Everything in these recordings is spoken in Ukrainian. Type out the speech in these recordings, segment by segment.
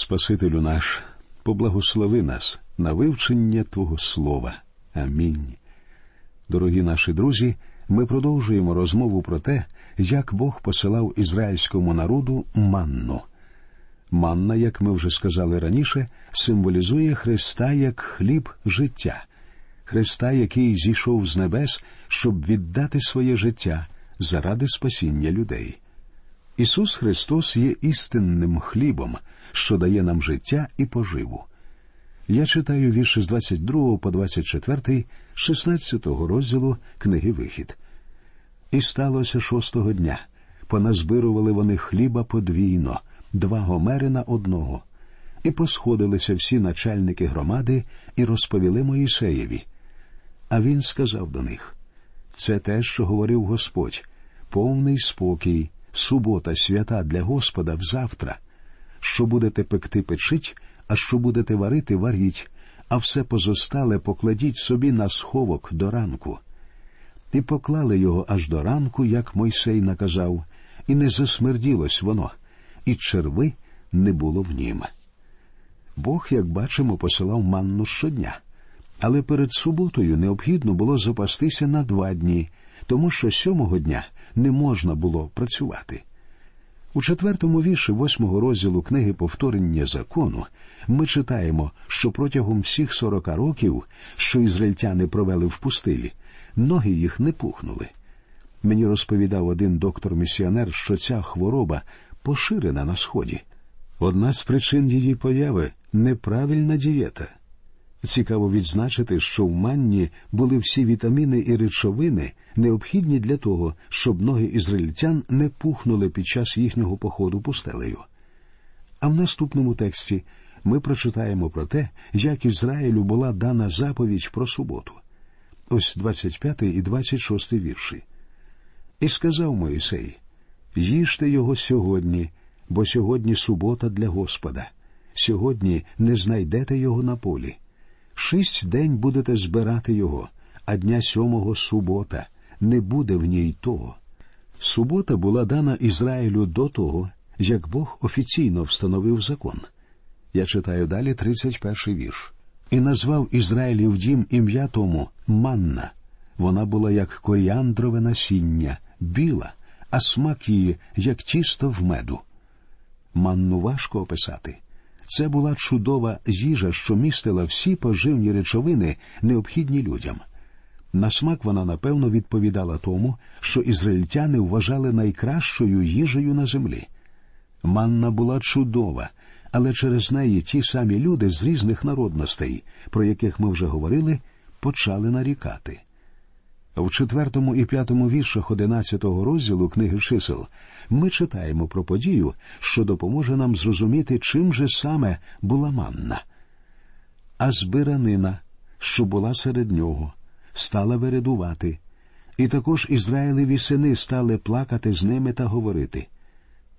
Спасителю наш, поблагослови нас на вивчення Твого Слова. Амінь. Дорогі наші друзі, ми продовжуємо розмову про те, як Бог посилав ізраїльському народу манну. Манна, як ми вже сказали раніше, символізує Христа як хліб життя, Христа, який зійшов з небес, щоб віддати своє життя заради спасіння людей. Ісус Христос є істинним хлібом, що дає нам життя і поживу. Я читаю вірші з 22 по 24, 16 розділу книги Вихід. І сталося шостого дня. Поназбирували вони хліба подвійно, два гомери на одного. І посходилися всі начальники громади і розповіли Моїсеєві. А він сказав до них: це те, що говорив Господь, повний спокій, субота, свята для Господа взавтра. Що будете пекти, печить, а що будете варити, варіть, а все позостале покладіть собі на сховок до ранку. І поклали його аж до ранку, як Мойсей наказав, і не засмерділось воно, і черви не було в нім. Бог, як бачимо, посилав манну щодня, але перед суботою необхідно було запастися на два дні, тому що сьомого дня не можна було працювати. У четвертому вірші восьмого розділу книги повторення закону ми читаємо, що протягом всіх сорока років, що ізраїльтяни провели в пустилі, ноги їх не пухнули. Мені розповідав один доктор-місіонер, що ця хвороба поширена на сході. Одна з причин її появи неправильна дієта. Цікаво відзначити, що в манні були всі вітаміни і речовини, необхідні для того, щоб ноги ізраїльтян не пухнули під час їхнього походу пустелею. А в наступному тексті ми прочитаємо про те, як Ізраїлю була дана заповідь про суботу. Ось 25 і 26 вірші. І сказав Моїсей: їжте його сьогодні, бо сьогодні субота для Господа. Сьогодні не знайдете його на полі. Шість день будете збирати його, а дня сьомого субота не буде в ній того. Субота була дана Ізраїлю до того, як Бог офіційно встановив закон. Я читаю далі 31 вірш. І назвав Ізраїлів дім ім'я тому манна. Вона була як коріандрове насіння, біла, а смак її, як тісто в меду. Манну важко описати. Це була чудова їжа, що містила всі поживні речовини, необхідні людям. На смак вона напевно відповідала тому, що ізраїльтяни вважали найкращою їжею на землі. Манна була чудова, але через неї ті самі люди з різних народностей, про яких ми вже говорили, почали нарікати. В четвертому і п'ятому віршах одинадцятого розділу книги чисел ми читаємо про подію, що допоможе нам зрозуміти, чим же саме була манна. А збиранина, що була серед нього, стала вередувати, і також Ізраїлеві сини стали плакати з ними та говорити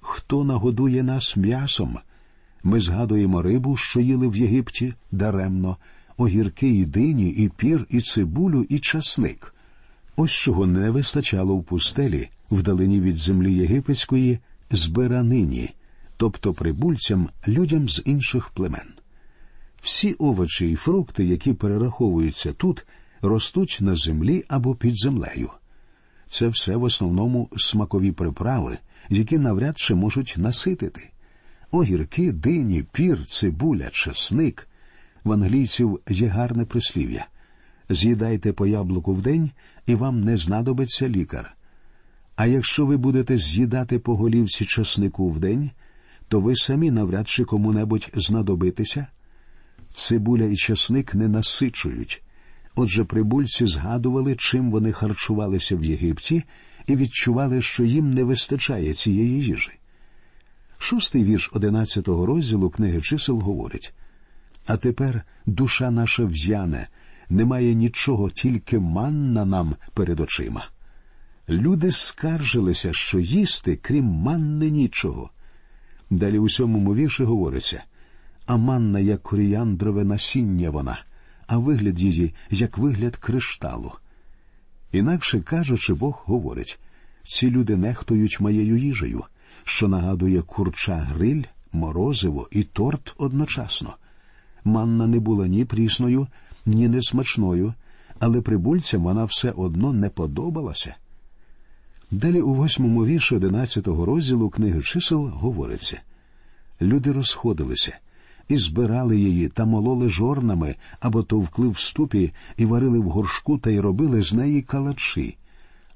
Хто нагодує нас м'ясом? Ми згадуємо рибу, що їли в Єгипті даремно, огірки і дині, і пір, і цибулю, і часник. Ось чого не вистачало в пустелі, вдалині від землі єгипетської, збиранині, тобто прибульцям, людям з інших племен. Всі овочі і фрукти, які перераховуються тут, ростуть на землі або під землею. Це все в основному смакові приправи, які навряд чи можуть наситити. Огірки, дині, пір, цибуля, чесник. В англійців є гарне прислів'я з'їдайте по яблуку в день, і вам не знадобиться лікар. А якщо ви будете з'їдати по голівці часнику в день, то ви самі навряд чи кому-небудь знадобитеся. Цибуля і часник не насичують. Отже, прибульці згадували, чим вони харчувалися в Єгипті, і відчували, що їм не вистачає цієї їжі. Шостий вірш одинадцятого розділу книги чисел говорить А тепер душа наша в'яне, немає нічого, тільки манна нам перед очима. Люди скаржилися, що їсти, крім манни, нічого. Далі у сьомому вірші говориться а манна, як коріандрове насіння вона, а вигляд її, як вигляд кришталу. Інакше кажучи, Бог говорить ці люди нехтують моєю їжею, що нагадує курча гриль, морозиво і торт одночасно. Манна не була ні прісною, ні несмачною, але прибульцям вона все одно не подобалася. Далі у восьмому вірші одинадцятого розділу книги чисел говориться люди розходилися і збирали її та мололи жорнами або товкли в ступі і варили в горшку та й робили з неї калачі,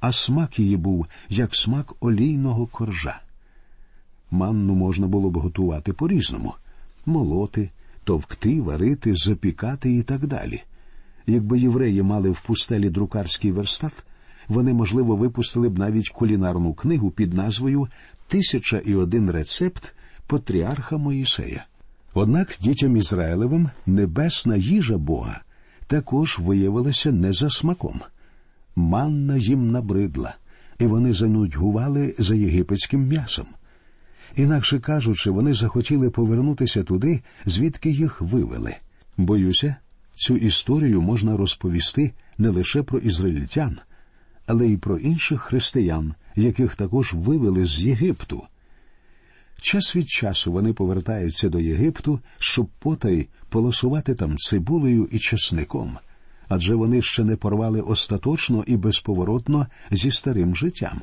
а смак її був як смак олійного коржа. Манну можна було б готувати по різному молоти, товкти, варити, запікати і так далі. Якби євреї мали в пустелі друкарський верстат, вони, можливо, випустили б навіть кулінарну книгу під назвою Тисяча і один рецепт Патріарха Моїсея. Однак дітям Ізраїлевим небесна їжа Бога також виявилася не за смаком. Манна їм набридла, і вони занудьгували за єгипетським м'ясом. Інакше кажучи, вони захотіли повернутися туди, звідки їх вивели. Боюся, цю історію можна розповісти не лише про ізраїльтян, але й про інших християн, яких також вивели з Єгипту. Час від часу вони повертаються до Єгипту, щоб потай полосувати там цибулею і чесником, адже вони ще не порвали остаточно і безповоротно зі старим життям.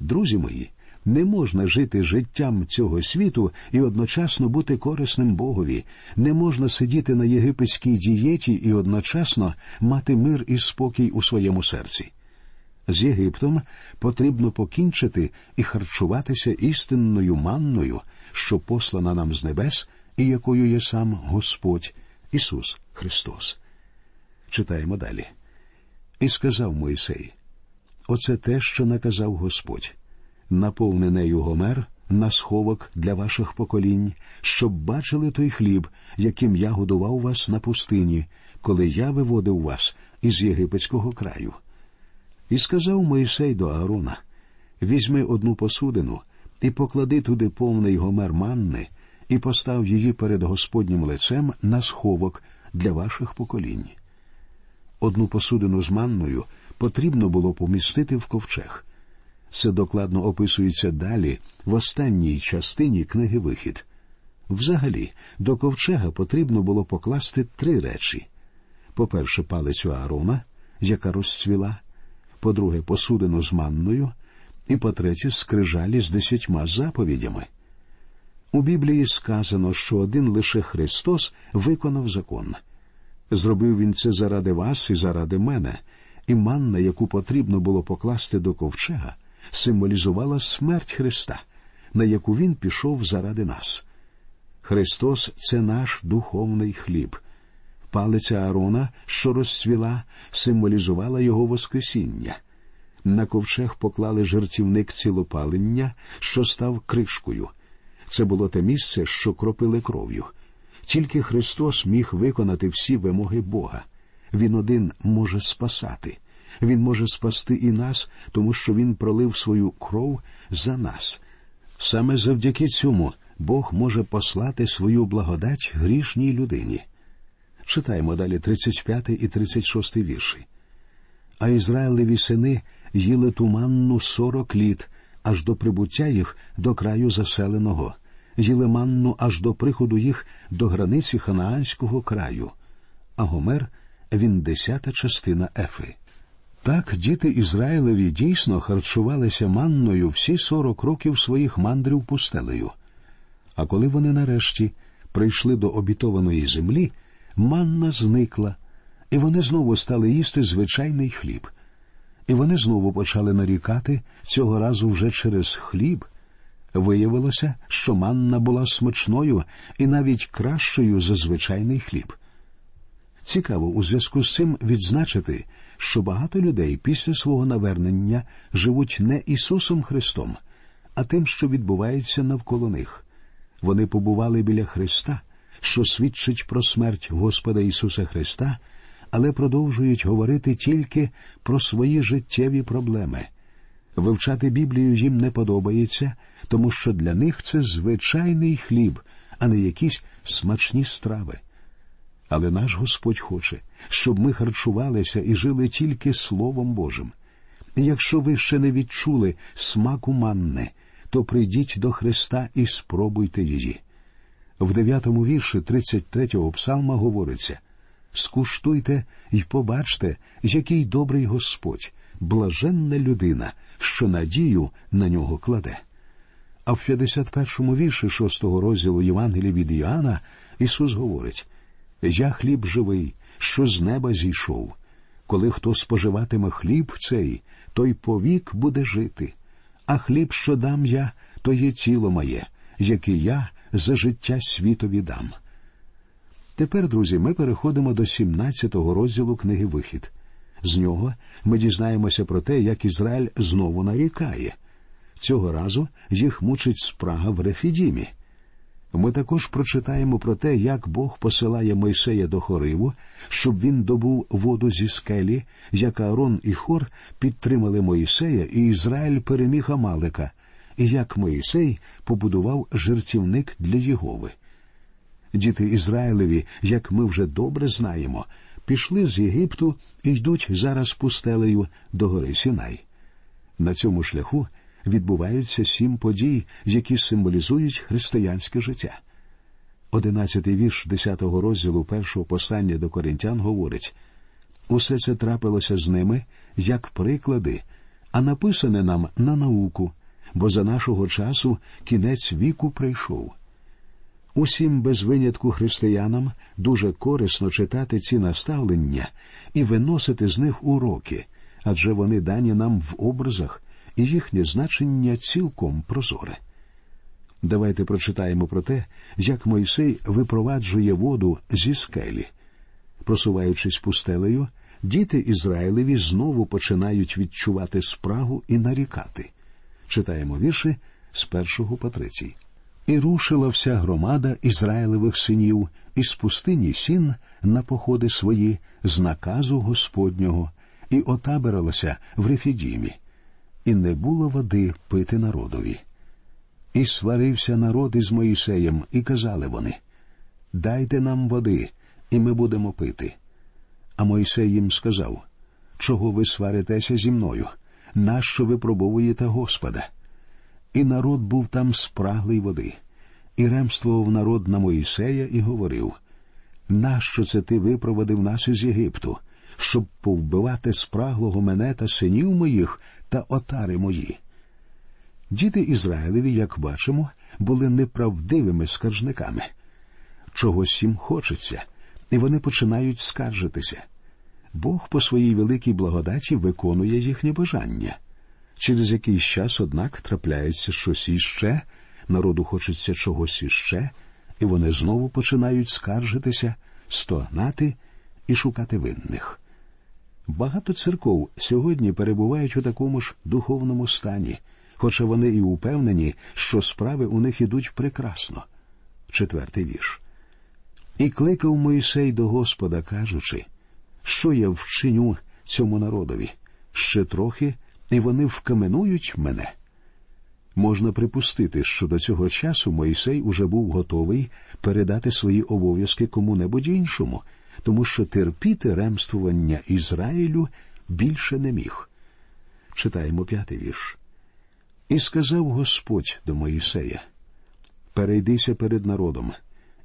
Друзі мої, не можна жити життям цього світу і одночасно бути корисним Богові, не можна сидіти на єгипетській дієті і одночасно мати мир і спокій у своєму серці. З Єгиптом потрібно покінчити і харчуватися істинною манною, що послана нам з небес, і якою є сам Господь Ісус Христос. Читаємо далі. І сказав Мойсей: Оце те, що наказав Господь наповни нею гомер на сховок для ваших поколінь, щоб бачили той хліб, яким я годував вас на пустині, коли я виводив вас із єгипетського краю. І сказав Моїсей до Аарона Візьми одну посудину і поклади туди повний гомер манни, і постав її перед Господнім лицем на сховок для ваших поколінь. Одну посудину з манною потрібно було помістити в ковчег. Це докладно описується далі в останній частині книги Вихід. Взагалі, до ковчега потрібно було покласти три речі: по-перше, палицю Аарона, яка розцвіла, по-друге, посудину з манною, і по-третє, скрижалі з десятьма заповідями. У Біблії сказано, що один лише Христос виконав закон. Зробив він це заради вас і заради мене, і манна, яку потрібно було покласти до ковчега, символізувала смерть Христа, на яку Він пішов заради нас. Христос це наш духовний хліб. Палиця Аарона, що розцвіла, символізувала його Воскресіння. На ковчег поклали жертівник цілопалення, що став кришкою. Це було те місце, що кропили кров'ю. Тільки Христос міг виконати всі вимоги Бога. Він один може спасати. Він може спасти і нас, тому що Він пролив свою кров за нас. Саме завдяки цьому Бог може послати свою благодать грішній людині. Читаємо далі 35 і 36 вірші. А Ізраїлеві сини їли туманну сорок літ, аж до прибуття їх до краю заселеного, їли манну аж до приходу їх до границі Ханаанського краю, а Гомер він десята частина Ефи. Так діти Ізраїлеві дійсно харчувалися манною всі сорок років своїх мандрів пустелею. А коли вони нарешті прийшли до обітованої землі, манна зникла, і вони знову стали їсти звичайний хліб. І вони знову почали нарікати цього разу вже через хліб. Виявилося, що манна була смачною і навіть кращою за звичайний хліб. Цікаво у зв'язку з цим відзначити, що багато людей після свого навернення живуть не Ісусом Христом, а тим, що відбувається навколо них. Вони побували біля Христа, що свідчить про смерть Господа Ісуса Христа, але продовжують говорити тільки про свої життєві проблеми. Вивчати Біблію їм не подобається, тому що для них це звичайний хліб, а не якісь смачні страви. Але наш Господь хоче, щоб ми харчувалися і жили тільки Словом Божим. І якщо ви ще не відчули смаку манни, то прийдіть до Христа і спробуйте її. В дев'ятому вірші 33-го псалма говориться Скуштуйте і побачте, який добрий Господь, блаженна людина, що надію на нього кладе. А в 51-му вірші 6-го розділу Євангелія від Іоанна Ісус говорить Я хліб живий, що з неба зійшов. Коли хто споживатиме хліб цей, той повік буде жити, а хліб, що дам я, то є тіло моє, яке я за життя світові дам. Тепер, друзі, ми переходимо до 17-го розділу книги Вихід. З нього ми дізнаємося про те, як Ізраїль знову нарікає. Цього разу їх мучить спрага в Рефідімі. Ми також прочитаємо про те, як Бог посилає Мойсея до Хориву, щоб він добув воду зі скелі, як Аарон і Хор підтримали Моїсея, і Ізраїль переміг Амалика, і як Моїсей побудував жертівник для Єгови. Діти Ізраїлеві, як ми вже добре знаємо, пішли з Єгипту і йдуть зараз пустелею до гори Сінай. На цьому шляху відбуваються сім подій, які символізують християнське життя. Одинадцятий вірш десятого розділу першого послання до коринтян говорить усе це трапилося з ними як приклади, а написане нам на науку, бо за нашого часу кінець віку прийшов. Усім без винятку християнам дуже корисно читати ці наставлення і виносити з них уроки, адже вони дані нам в образах, і їхнє значення цілком прозоре. Давайте прочитаємо про те, як Мойсей випроваджує воду зі скелі. Просуваючись пустелею, діти Ізраїлеві знову починають відчувати спрагу і нарікати. Читаємо вірші з першого по третій. І рушила вся громада Ізраїлевих синів із пустині сін на походи свої з наказу Господнього, і отабиралася в Рефідімі і не було води пити народові. І сварився народ із Моїсеєм, і казали вони Дайте нам води, і ми будемо пити. А Мойсей їм сказав Чого ви сваритеся зі мною? Нащо ви пробовуєте Господа? І народ був там спраглий води, і ремствував народ на Моїсея і говорив Нащо це ти випроводив нас із Єгипту, щоб повбивати спраглого мене та синів моїх та отари мої. Діти Ізраїлеві, як бачимо, були неправдивими скаржниками. Чогось їм хочеться, і вони починають скаржитися. Бог по своїй великій благодаті виконує їхнє бажання. Через якийсь час, однак, трапляється щось іще, народу хочеться чогось іще, і вони знову починають скаржитися, стогнати і шукати винних. Багато церков сьогодні перебувають у такому ж духовному стані, хоча вони і упевнені, що справи у них ідуть прекрасно. Четвертий вірш. І кликав Моїсей до Господа, кажучи, що я вчиню цьому народові ще трохи, і вони вкаменують мене. Можна припустити, що до цього часу Моїсей уже був готовий передати свої обов'язки кому-небудь іншому тому що терпіти ремствування Ізраїлю більше не міг. Читаємо п'ятий вірш. І сказав Господь до Моїсея: Перейдися перед народом,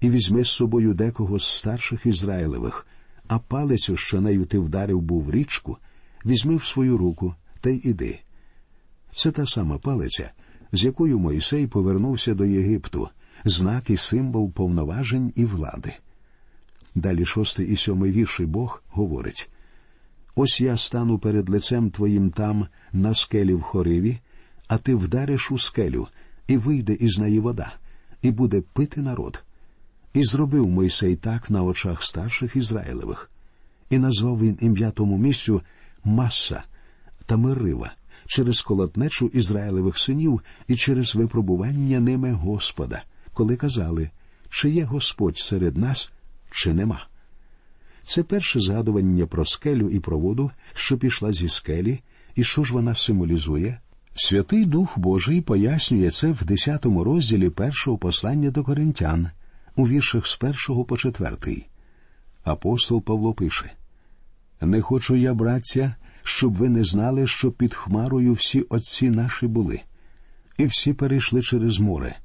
і візьми з собою декого з старших Ізраїлевих, а палицю, що нею ти вдарив був річку, візьми в свою руку та й іди. Це та сама палиця, з якою Моїсей повернувся до Єгипту, знак і символ повноважень і влади. Далі шостий і сьомий вірші Бог говорить Ось я стану перед лицем твоїм там, на скелі в хориві, а ти вдариш у скелю, і вийде із неї вода, і буде пити народ. І зробив Мойсей так на очах старших Ізраїлевих, і назвав він ім'я тому місцю Маса та Мирива через колотнечу Ізраїлевих синів і через випробування ними Господа, коли казали, чи є Господь серед нас чи нема. Це перше згадування про скелю і про воду, що пішла зі скелі, і що ж вона символізує. Святий Дух Божий пояснює це в 10 розділі першого послання до коринтян, у віршах з першого по четвертий. Апостол Павло пише Не хочу я, браття, щоб ви не знали, що під хмарою всі отці наші були. і всі перейшли через море,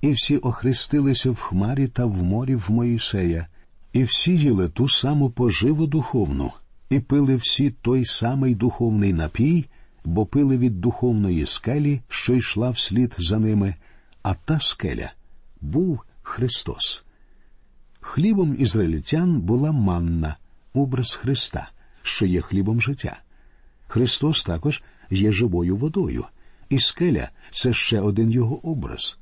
і всі охрестилися в хмарі та в морі в Моїсея, і всі їли ту саму поживу духовну, і пили всі той самий духовний напій, бо пили від духовної скелі, що йшла вслід за ними, а та скеля був Христос. Хлібом ізраїльтян була манна, образ Христа, що є хлібом життя. Христос також є живою водою, і скеля це ще один його образ.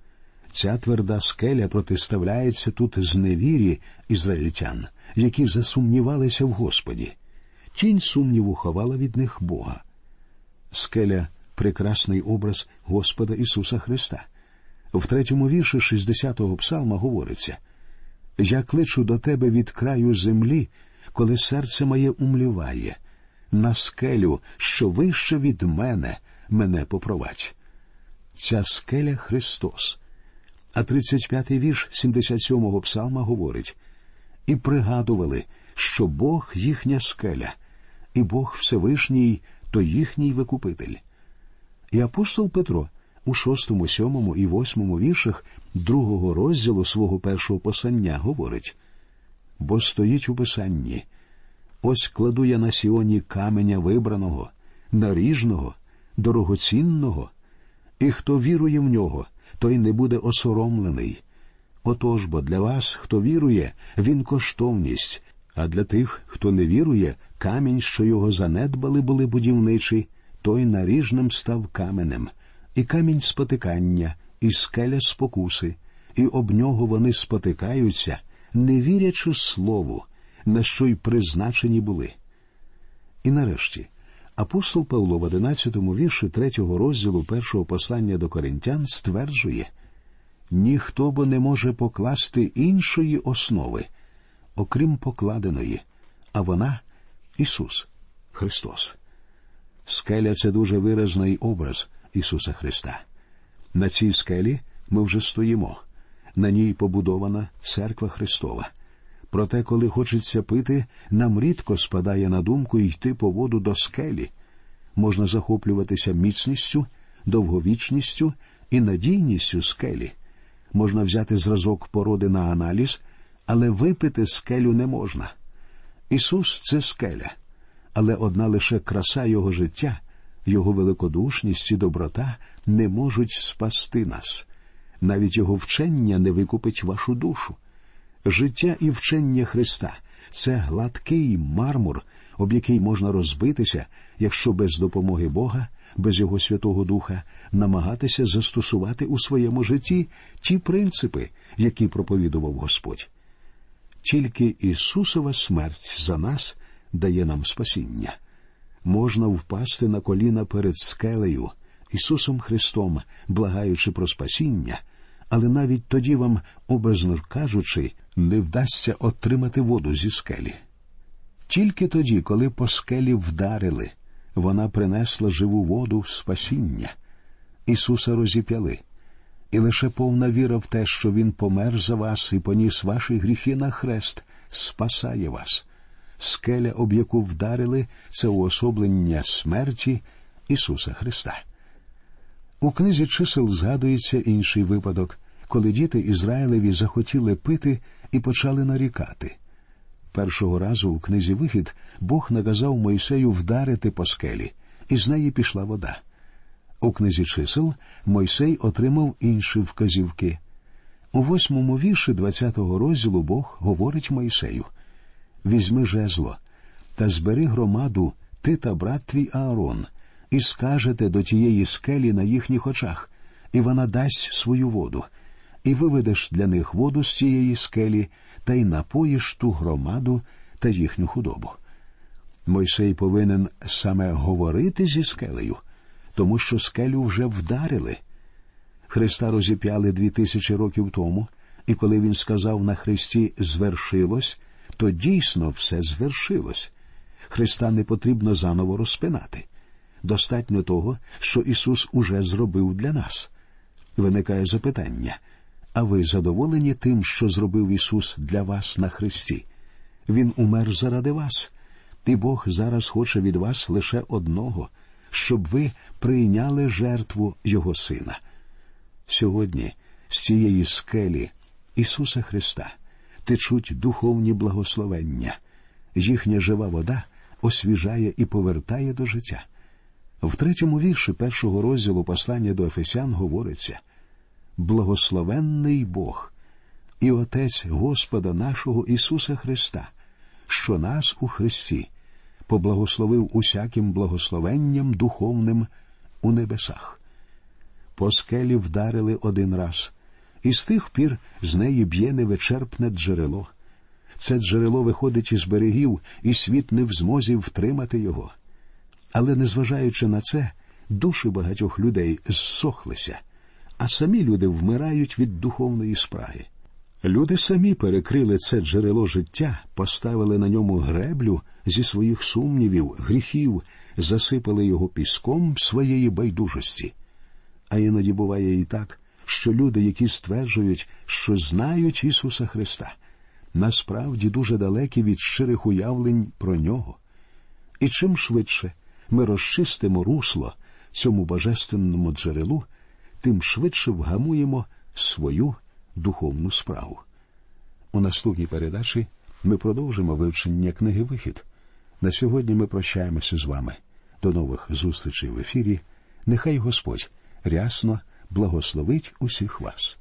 Ця тверда скеля протиставляється тут зневірі ізраїльтян, які засумнівалися в Господі. Тінь сумніву ховала від них Бога. Скеля прекрасний образ Господа Ісуса Христа. В третьому вірші 60-го псалма говориться Я кличу до тебе від краю землі, коли серце моє умліває, на скелю, що вище від мене, мене попровадь. Ця скеля Христос. А 35-й вірш 77-го псалма говорить і пригадували, що Бог їхня скеля, і Бог Всевишній то їхній викупитель. І апостол Петро у шостому, сьомому і восьмому віршах другого розділу свого першого послання говорить бо стоїть у писанні ось кладу я на сіоні каменя вибраного, наріжного, дорогоцінного, і хто вірує в нього, той не буде осоромлений. Отож бо для вас, хто вірує, він коштовність, а для тих, хто не вірує, камінь, що його занедбали, були будівничі, той наріжним став каменем, і камінь спотикання, і скеля спокуси, і об нього вони спотикаються, не вірячи слову, на що й призначені були. І нарешті апостол Павло в одинадцятому вірші третього розділу першого послання до коринтян стверджує ніхто бо не може покласти іншої основи, окрім покладеної, а вона Ісус Христос. Скеля це дуже виразний образ Ісуса Христа. На цій скелі ми вже стоїмо, на ній побудована церква Христова. Проте, коли хочеться пити, нам рідко спадає на думку йти по воду до скелі. Можна захоплюватися міцністю, довговічністю і надійністю скелі. Можна взяти зразок породи на аналіз, але випити скелю не можна. Ісус це скеля, але одна лише краса Його життя, Його великодушність і доброта не можуть спасти нас. Навіть Його вчення не викупить вашу душу. Життя і вчення Христа це гладкий мармур, об який можна розбитися, якщо без допомоги Бога, без Його Святого Духа намагатися застосувати у своєму житті ті принципи, які проповідував Господь. Тільки Ісусова смерть за нас дає нам спасіння. Можна впасти на коліна перед скелею, Ісусом Христом, благаючи про спасіння, але навіть тоді вам, образно кажучи, не вдасться отримати воду зі скелі. Тільки тоді, коли по скелі вдарили, вона принесла живу воду в спасіння. Ісуса розіп'яли, і лише повна віра в те, що Він помер за вас і поніс ваші гріхи на хрест, спасає вас. Скеля, об яку вдарили, це уособлення смерті Ісуса Христа. У книзі чисел згадується інший випадок, коли діти Ізраїлеві захотіли пити і почали нарікати. Першого разу у книзі Вихід Бог наказав Мойсею вдарити по скелі, і з неї пішла вода. У книзі чисел Мойсей отримав інші вказівки. У восьмому вірші двадцятого розділу Бог говорить Мойсею Візьми жезло та збери громаду ти та брат твій Аарон, і скажете до тієї скелі на їхніх очах, і вона дасть свою воду, і виведеш для них воду з цієї скелі та й напоїш ту громаду та їхню худобу. Мойсей повинен саме говорити зі скелею, тому що скелю вже вдарили. Христа розіп'яли дві тисячі років тому, і коли він сказав на Христі звершилось, то дійсно все звершилось. Христа не потрібно заново розпинати. Достатньо того, що Ісус уже зробив для нас. Виникає запитання а ви задоволені тим, що зробив Ісус для вас на Христі? Він умер заради вас, і Бог зараз хоче від вас лише одного, щоб ви прийняли жертву Його Сина. Сьогодні з цієї скелі Ісуса Христа течуть духовні благословення, їхня жива вода освіжає і повертає до життя. В третьому вірші першого розділу послання до Ефесян говориться Благословенний Бог і Отець Господа нашого Ісуса Христа, що нас у Христі поблагословив усяким благословенням духовним у небесах. По скелі вдарили один раз, і з тих пір з неї б'є невичерпне джерело. Це джерело виходить із берегів, і світ не в змозі втримати його. Але, незважаючи на це, душі багатьох людей зсохлися, а самі люди вмирають від духовної спраги. Люди самі перекрили це джерело життя, поставили на ньому греблю зі своїх сумнівів, гріхів, засипали його піском своєї байдужості. А іноді буває і так, що люди, які стверджують, що знають Ісуса Христа, насправді дуже далекі від щирих уявлень про нього. І чим швидше ми розчистимо русло цьому божественному джерелу, тим швидше вгамуємо свою духовну справу. У наступній передачі ми продовжимо вивчення книги Вихід. На сьогодні ми прощаємося з вами. До нових зустрічей в ефірі. Нехай Господь рясно благословить усіх вас.